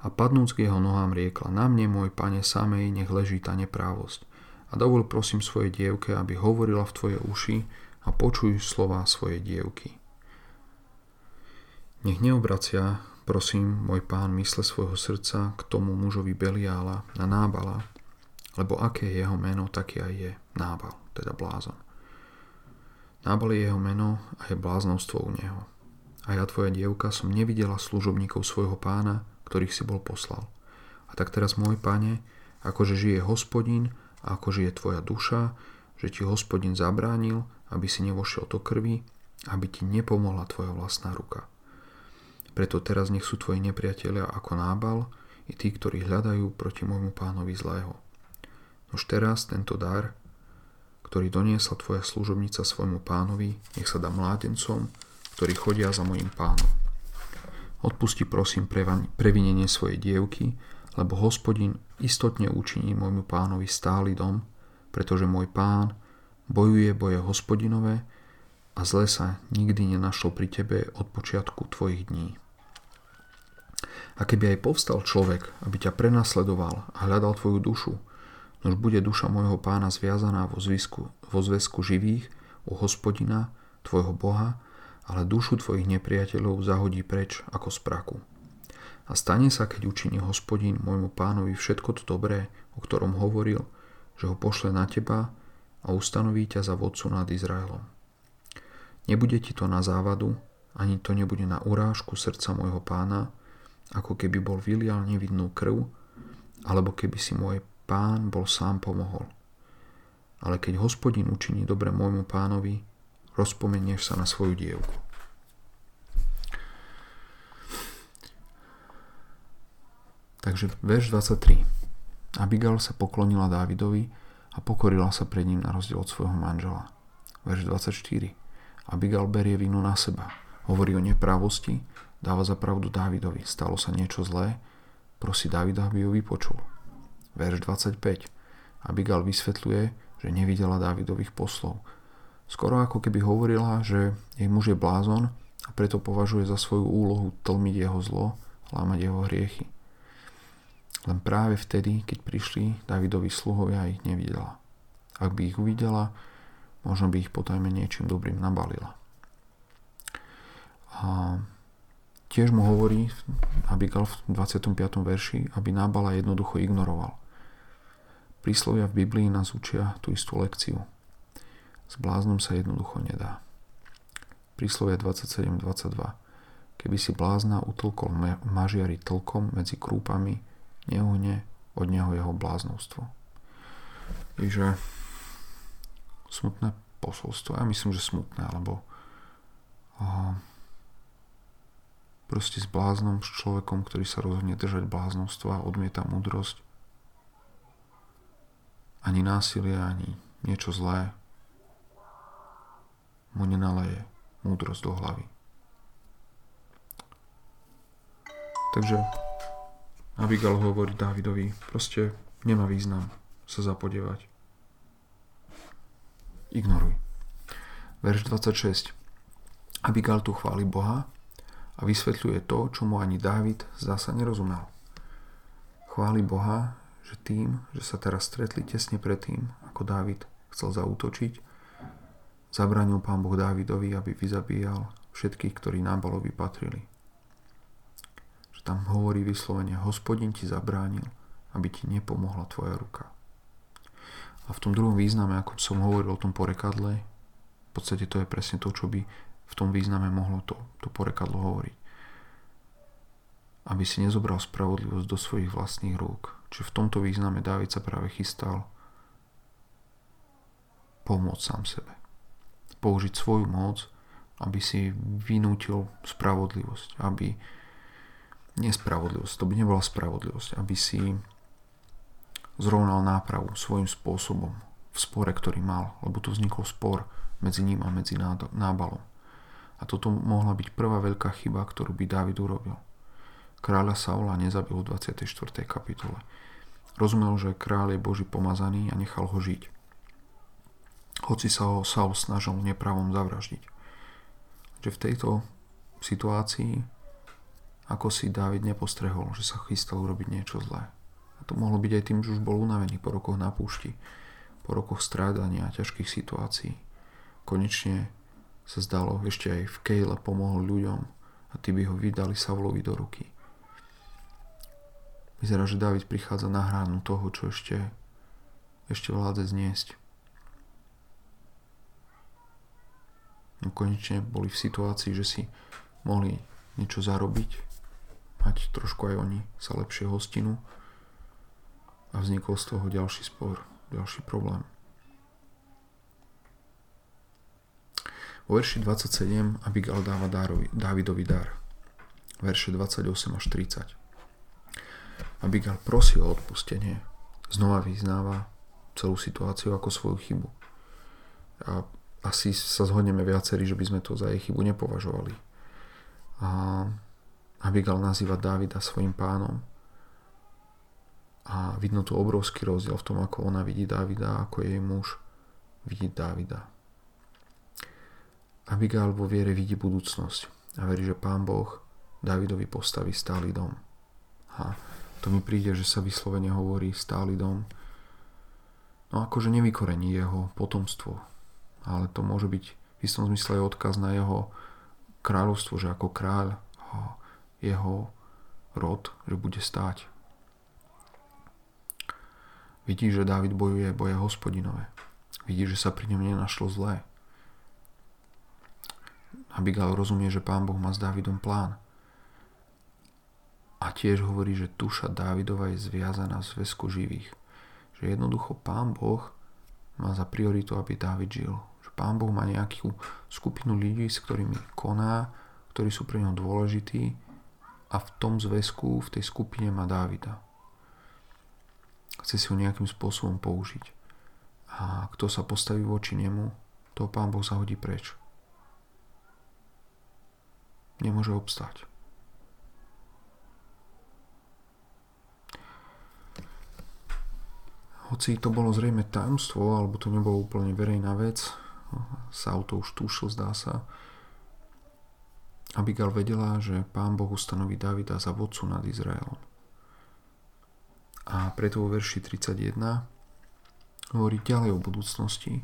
A padnúc k jeho nohám riekla, na mne, môj pane, samej nech leží tá neprávosť. A dovol prosím svojej dievke, aby hovorila v tvoje uši a počuj slova svojej dievky. Nech neobracia, prosím, môj pán, mysle svojho srdca k tomu mužovi Beliála na Nábala, lebo aké je jeho meno, taký aj je Nábal, teda blázon. Nábal je jeho meno a je bláznovstvo u neho. A ja, tvoja dievka, som nevidela služobníkov svojho pána, ktorých si bol poslal. A tak teraz, môj pane, akože žije hospodin a ako žije tvoja duša, že ti hospodin zabránil, aby si nevošiel do krvi, aby ti nepomohla tvoja vlastná ruka. Preto teraz nech sú tvoji nepriatelia ako nábal i tí, ktorí hľadajú proti môjmu pánovi zlého. Nož teraz tento dar, ktorý doniesla tvoja služobnica svojmu pánovi, nech sa dá mládencom, ktorí chodia za mojim pánom. Odpusti prosím previnenie svojej dievky, lebo hospodin istotne učiní môjmu pánovi stály dom, pretože môj pán bojuje boje hospodinové a zle sa nikdy nenašlo pri tebe od počiatku tvojich dní. A keby aj povstal človek, aby ťa prenasledoval a hľadal tvoju dušu, nož bude duša môjho pána zviazaná vo, zvisku, vo zväzku živých u hospodina, tvojho Boha, ale dušu tvojich nepriateľov zahodí preč ako z praku. A stane sa, keď učiní hospodin môjmu pánovi všetko to dobré, o ktorom hovoril, že ho pošle na teba a ustanoví ťa za vodcu nad Izraelom. Nebude ti to na závadu, ani to nebude na urážku srdca môjho pána, ako keby bol vylial nevidnú krv, alebo keby si môj pán bol sám pomohol. Ale keď hospodin učiní dobre môjmu pánovi, rozpomenieš sa na svoju dievku. Takže verš 23. Abigail sa poklonila Dávidovi a pokorila sa pred ním na rozdiel od svojho manžela. Verš 24. Abigail berie vinu na seba. Hovorí o neprávosti dáva za pravdu Dávidovi. Stalo sa niečo zlé, prosí Dávida, aby ju vypočul. Verš 25. Abigail vysvetľuje, že nevidela Dávidových poslov. Skoro ako keby hovorila, že jej muž je blázon a preto považuje za svoju úlohu tlmiť jeho zlo, lámať jeho hriechy. Len práve vtedy, keď prišli Davidovi sluhovia, ich nevidela. Ak by ich uvidela, možno by ich potajme niečím dobrým nabalila. A Tiež mu hovorí Abigail v 25. verši, aby Nábala jednoducho ignoroval. Príslovia v Biblii nás učia tú istú lekciu. S bláznom sa jednoducho nedá. Príslovia 27.22 Keby si blázna utlkol mažiari tlkom medzi krúpami, neuhne od neho jeho bláznovstvo. Takže smutné posolstvo. Ja myslím, že smutné, lebo uh, proste s bláznom, s človekom, ktorý sa rozhodne držať bláznostva odmieta múdrosť. Ani násilie, ani niečo zlé mu nenaleje múdrosť do hlavy. Takže Abigail hovorí Dávidovi, proste nemá význam sa zapodievať. Ignoruj. Verš 26. Abigail tu chváli Boha a vysvetľuje to, čo mu ani Dávid zdá sa nerozumel. Chváli Boha, že tým, že sa teraz stretli tesne predtým, ako Dávid chcel zautočiť, zabránil pán Boh Dávidovi, aby vyzabíjal všetkých, ktorí Nábalovi patrili. Tam hovorí vyslovene, hospodin ti zabránil, aby ti nepomohla tvoja ruka. A v tom druhom význame, ako som hovoril o tom porekadle, v podstate to je presne to, čo by v tom význame mohlo to, to porekadlo hovoriť. Aby si nezobral spravodlivosť do svojich vlastných rúk. Čiže v tomto význame Dávid sa práve chystal pomôcť sám sebe. Použiť svoju moc, aby si vynútil spravodlivosť, aby nespravodlivosť, to by nebola spravodlivosť, aby si zrovnal nápravu svojím spôsobom v spore, ktorý mal, lebo tu vznikol spor medzi ním a medzi nábalom. A toto mohla byť prvá veľká chyba, ktorú by Dávid urobil. Kráľa Saula nezabil v 24. kapitole. Rozumel, že kráľ je Boží pomazaný a nechal ho žiť. Hoci sa ho Saul snažil nepravom zavraždiť. že v tejto situácii ako si Dávid nepostrehol, že sa chystal urobiť niečo zlé. A to mohlo byť aj tým, že už bol unavený po rokoch na púšti, po rokoch strádania a ťažkých situácií. Konečne sa zdalo, ešte aj v Kejle pomohol ľuďom a tí by ho vydali Savlovi do ruky. Vyzerá, že David prichádza na hranu toho, čo ešte, ešte vládze zniesť. No konečne boli v situácii, že si mohli niečo zarobiť, mať trošku aj oni sa lepšie hostinu a vznikol z toho ďalší spor, ďalší problém. Vo verši 27 Abigail dáva Dárovi, Dávidovi dar. Verše 28 až 30. Abigail prosí o odpustenie. Znova vyznáva celú situáciu ako svoju chybu. A asi sa zhodneme viacerí, že by sme to za jej chybu nepovažovali. A Abigail nazýva Dávida svojim pánom. A vidno tu obrovský rozdiel v tom, ako ona vidí Dávida, ako jej muž vidí Dávida. Abigail vo viere vidí budúcnosť a verí, že Pán Boh Davidovi postaví stály dom. A to mi príde, že sa vyslovene hovorí stály dom. No akože nevykorení jeho potomstvo, ale to môže byť v istom zmysle aj odkaz na jeho kráľovstvo, že ako kráľ jeho rod, že bude stáť. Vidí, že Dávid bojuje boje hospodinové. Vidí, že sa pri ňom nenašlo zlé. Abigail rozumie, že pán Boh má s Dávidom plán. A tiež hovorí, že tuša Dávidova je zviazaná v zväzku živých. Že jednoducho pán Boh má za prioritu, aby Dávid žil. Že pán Boh má nejakú skupinu ľudí, s ktorými koná, ktorí sú pre ňom dôležití a v tom zväzku, v tej skupine má Dávida. Chce si ho nejakým spôsobom použiť. A kto sa postaví voči nemu, to pán Boh zahodí preč nemôže obstať. Hoci to bolo zrejme tajomstvo, alebo to nebolo úplne verejná vec, Saul to už tušil, zdá sa, Abigail vedela, že pán Boh ustanoví Davida za vodcu nad Izraelom. A preto vo verši 31 hovorí ďalej o budúcnosti.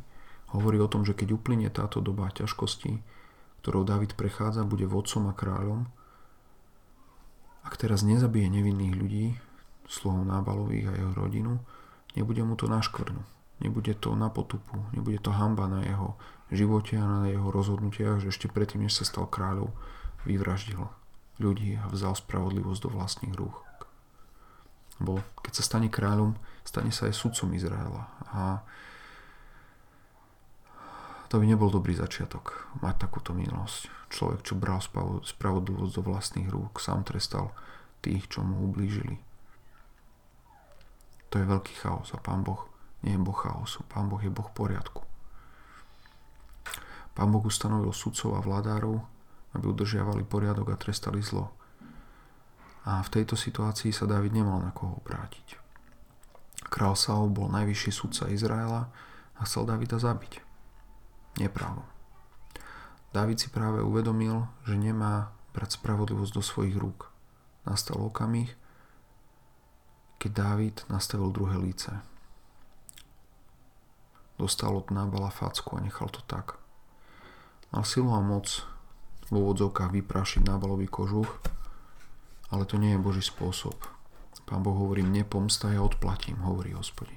Hovorí o tom, že keď uplynie táto doba ťažkosti, ktorou David prechádza, bude vodcom a kráľom. Ak teraz nezabije nevinných ľudí, sluhov Nábalových a jeho rodinu, nebude mu to na škvrnu, nebude to na potupu, nebude to hamba na jeho živote a na jeho rozhodnutiach, že ešte predtým, než sa stal kráľom, vyvraždil ľudí a vzal spravodlivosť do vlastných rúk. Bo keď sa stane kráľom, stane sa aj sudcom Izraela. A to by nebol dobrý začiatok, mať takúto minulosť. Človek, čo bral spravodlivosť do vlastných rúk, sám trestal tých, čo mu ublížili. To je veľký chaos a Pán Boh nie je Boh chaosu, Pán Boh je Boh poriadku. Pán Boh ustanovil sudcov a vládárov, aby udržiavali poriadok a trestali zlo. A v tejto situácii sa Dávid nemal na koho obrátiť. Král Saul bol najvyšší sudca Izraela a chcel Davida zabiť neprávom. Dávid si práve uvedomil, že nemá brať spravodlivosť do svojich rúk. Nastal okamih, keď Dávid nastavil druhé líce. Dostal od Nábala facku a nechal to tak. Mal silu a moc v úvodzovkách vyprášiť Nábalový kožuch, ale to nie je Boží spôsob. Pán Boh hovorí, mne pomsta, ja odplatím, hovorí hospodin.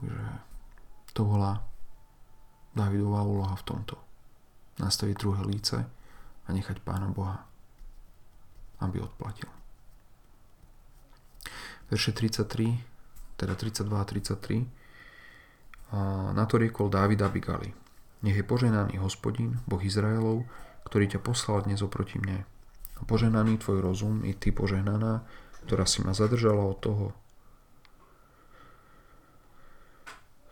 Takže to bola Davidová úloha v tomto. Nastaviť druhé líce a nechať Pána Boha, aby odplatil. Verše 33, teda 32 a 33. A na to riekol Dávid Abigali. Nech je poženaný hospodin, Boh Izraelov, ktorý ťa poslal dnes oproti mne. Poženaný tvoj rozum i ty požehnaná, ktorá si ma zadržala od toho,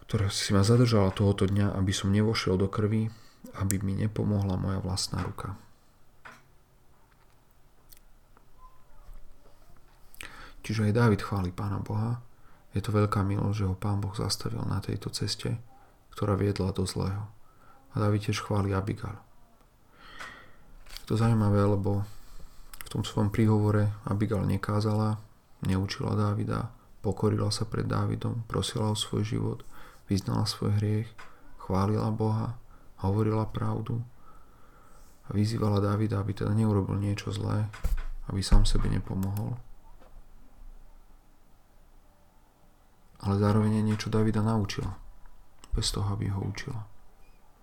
ktorá si ma zadržala tohoto dňa, aby som nevošiel do krvi, aby mi nepomohla moja vlastná ruka. Čiže aj Dávid chváli Pána Boha. Je to veľká milosť, že ho Pán Boh zastavil na tejto ceste, ktorá viedla do zlého. A Dávid tiež chváli Abigail. Je to zaujímavé, lebo v tom svojom príhovore Abigail nekázala, neučila Dávida, pokorila sa pred Dávidom, prosila o svoj život, vyznala svoj hriech, chválila Boha, hovorila pravdu a vyzývala Dávida, aby teda neurobil niečo zlé, aby sám sebe nepomohol. Ale zároveň niečo Davida naučila, bez toho, aby ho učila,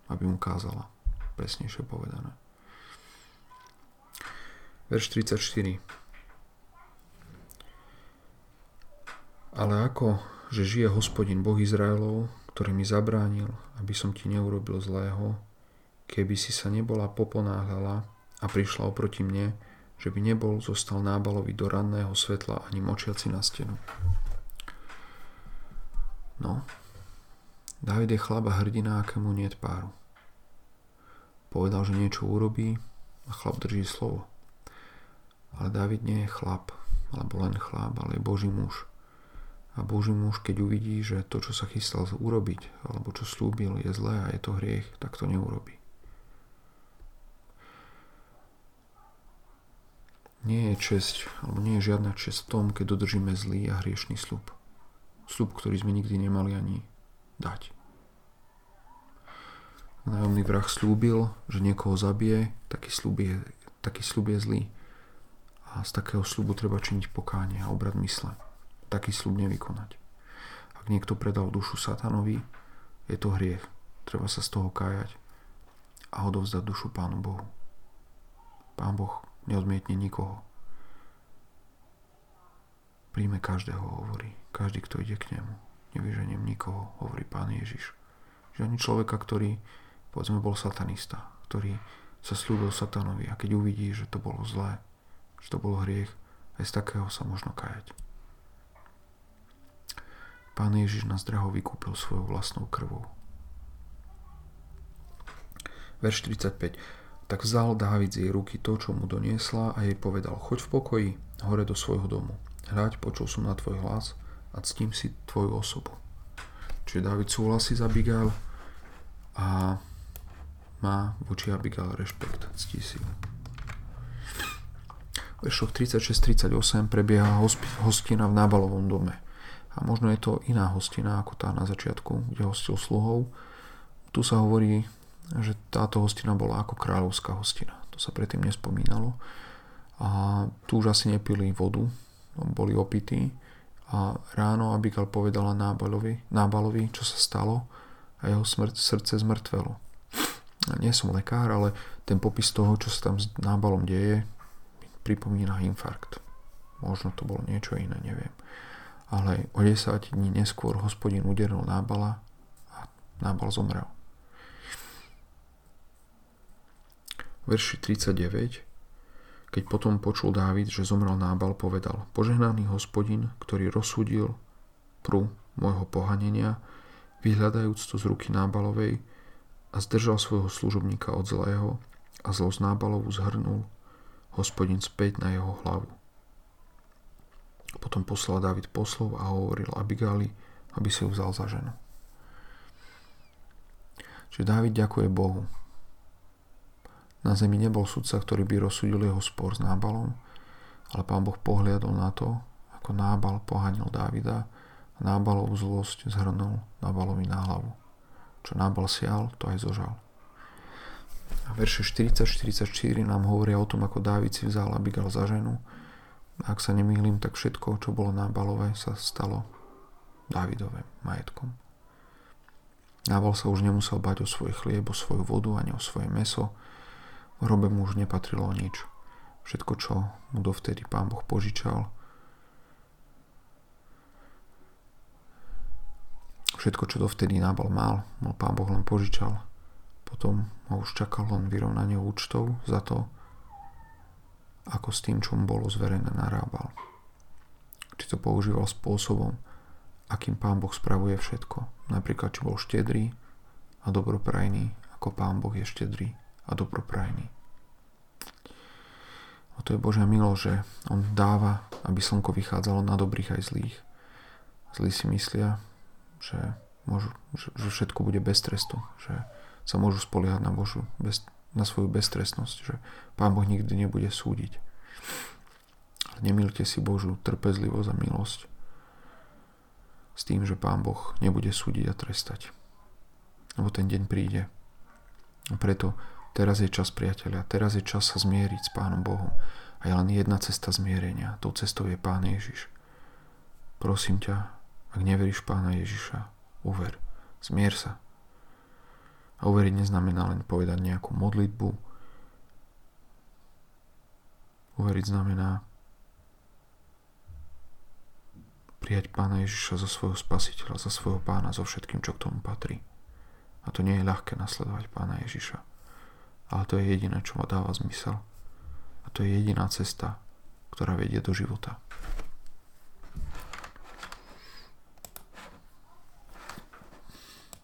aby mu kázala, presnejšie povedané. Verš 34. Ale ako, že žije hospodin Boh Izraelov, ktorý mi zabránil, aby som ti neurobil zlého, keby si sa nebola poponáhľala a prišla oproti mne, že by nebol zostal nábalovi do ranného svetla ani močiaci na stenu. No, David je chlap a hrdina, akému nie páru. Povedal, že niečo urobí a chlap drží slovo. Ale David nie je chlap, alebo len chlap, ale je Boží muž. A Boží muž, keď uvidí, že to, čo sa chystal urobiť, alebo čo slúbil, je zlé a je to hriech, tak to neurobí. Nie je česť, alebo nie je žiadna česť v tom, keď dodržíme zlý a hriešný slub. Slub, ktorý sme nikdy nemali ani dať. Nájomný vrah slúbil, že niekoho zabije, taký slub je, taký slub je zlý a z takého slubu treba činiť pokánie a obrad mysle. Taký slub nevykonať. Ak niekto predal dušu satanovi, je to hriech. Treba sa z toho kájať a odovzdať dušu Pánu Bohu. Pán Boh neodmietne nikoho. Príjme každého, hovorí. Každý, kto ide k nemu. Nevyženiem nikoho, hovorí Pán Ježiš. Že ani človeka, ktorý, povedzme, bol satanista, ktorý sa slúbil satanovi a keď uvidí, že to bolo zlé, že to bol hriech, aj z takého sa možno kajať. Pán Ježiš nás draho vykúpil svojou vlastnou krvou. Verš 45. Tak vzal Dávid z jej ruky to, čo mu doniesla a jej povedal, choď v pokoji hore do svojho domu. Hľaď, počul som na tvoj hlas a ctím si tvoju osobu. Čiže Dávid súhlasí s Abigail a má voči Abigail rešpekt, ctí si ju veršoch 36-38 prebieha hostina v nábalovom dome. A možno je to iná hostina ako tá na začiatku, kde hostil sluhov. Tu sa hovorí, že táto hostina bola ako kráľovská hostina. To sa predtým nespomínalo. A tu už asi nepili vodu, boli opití. A ráno Abigail povedala Nábalovi, Nábalovi, čo sa stalo a jeho smrt, srdce zmrtvelo. Nie som lekár, ale ten popis toho, čo sa tam s Nábalom deje, pripomína infarkt. Možno to bolo niečo iné, neviem. Ale o 10 dní neskôr hospodin uderil Nábala a Nábal zomrel. Verši 39 Keď potom počul Dávid, že zomrel Nábal, povedal Požehnaný hospodin, ktorý rozsudil prú môjho pohanenia, vyhľadajúc to z ruky Nábalovej a zdržal svojho služobníka od zlého a zlosť Nábalovu zhrnul hospodin späť na jeho hlavu. Potom poslal David poslov a hovoril Abigali, aby si ju vzal za ženu. Čiže Dávid ďakuje Bohu. Na zemi nebol sudca, ktorý by rozsudil jeho spor s Nábalom, ale pán Boh pohliadol na to, ako Nábal pohanil Dávida a Nábalov zlosť zhrnul Nábalovi na hlavu. Čo Nábal sial, to aj zožal. A verše 40-44 nám hovoria o tom, ako Dávid si vzal Abigail za ženu. A ak sa nemýlim, tak všetko, čo bolo Nábalové, sa stalo Dávidovým majetkom. Nábal sa už nemusel bať o svoj chlieb, o svoju vodu, ani o svoje meso. V hrobe mu už nepatrilo nič. Všetko, čo mu dovtedy pán Boh požičal, všetko, čo dovtedy Nábal mal, mu pán Boh len požičal potom ho už čakal len vyrovnanie účtov za to, ako s tým, čo mu bolo zverené, narábal. Či to používal spôsobom, akým pán Boh spravuje všetko. Napríklad, či bol štedrý a dobroprajný, ako pán Boh je štedrý a dobroprajný. A to je Božia milo, že On dáva, aby slnko vychádzalo na dobrých aj zlých. Zlí si myslia, že, môžu, že, že všetko bude bez trestu, že sa môžu spoliehať na Božu bez, na svoju beztrestnosť, že Pán Boh nikdy nebude súdiť. Nemilte si Božú trpezlivosť a milosť s tým, že Pán Boh nebude súdiť a trestať. Lebo ten deň príde. A preto teraz je čas, priateľia, teraz je čas sa zmieriť s Pánom Bohom. A je len jedna cesta zmierenia. Tou cestou je Pán Ježiš. Prosím ťa, ak neveríš Pána Ježiša, uver, zmier sa, a uveriť neznamená len povedať nejakú modlitbu. Uveriť znamená prijať Pána Ježiša za svojho spasiteľa, za svojho pána, so všetkým, čo k tomu patrí. A to nie je ľahké nasledovať Pána Ježiša. Ale to je jediné, čo ma dáva zmysel. A to je jediná cesta, ktorá vedie do života.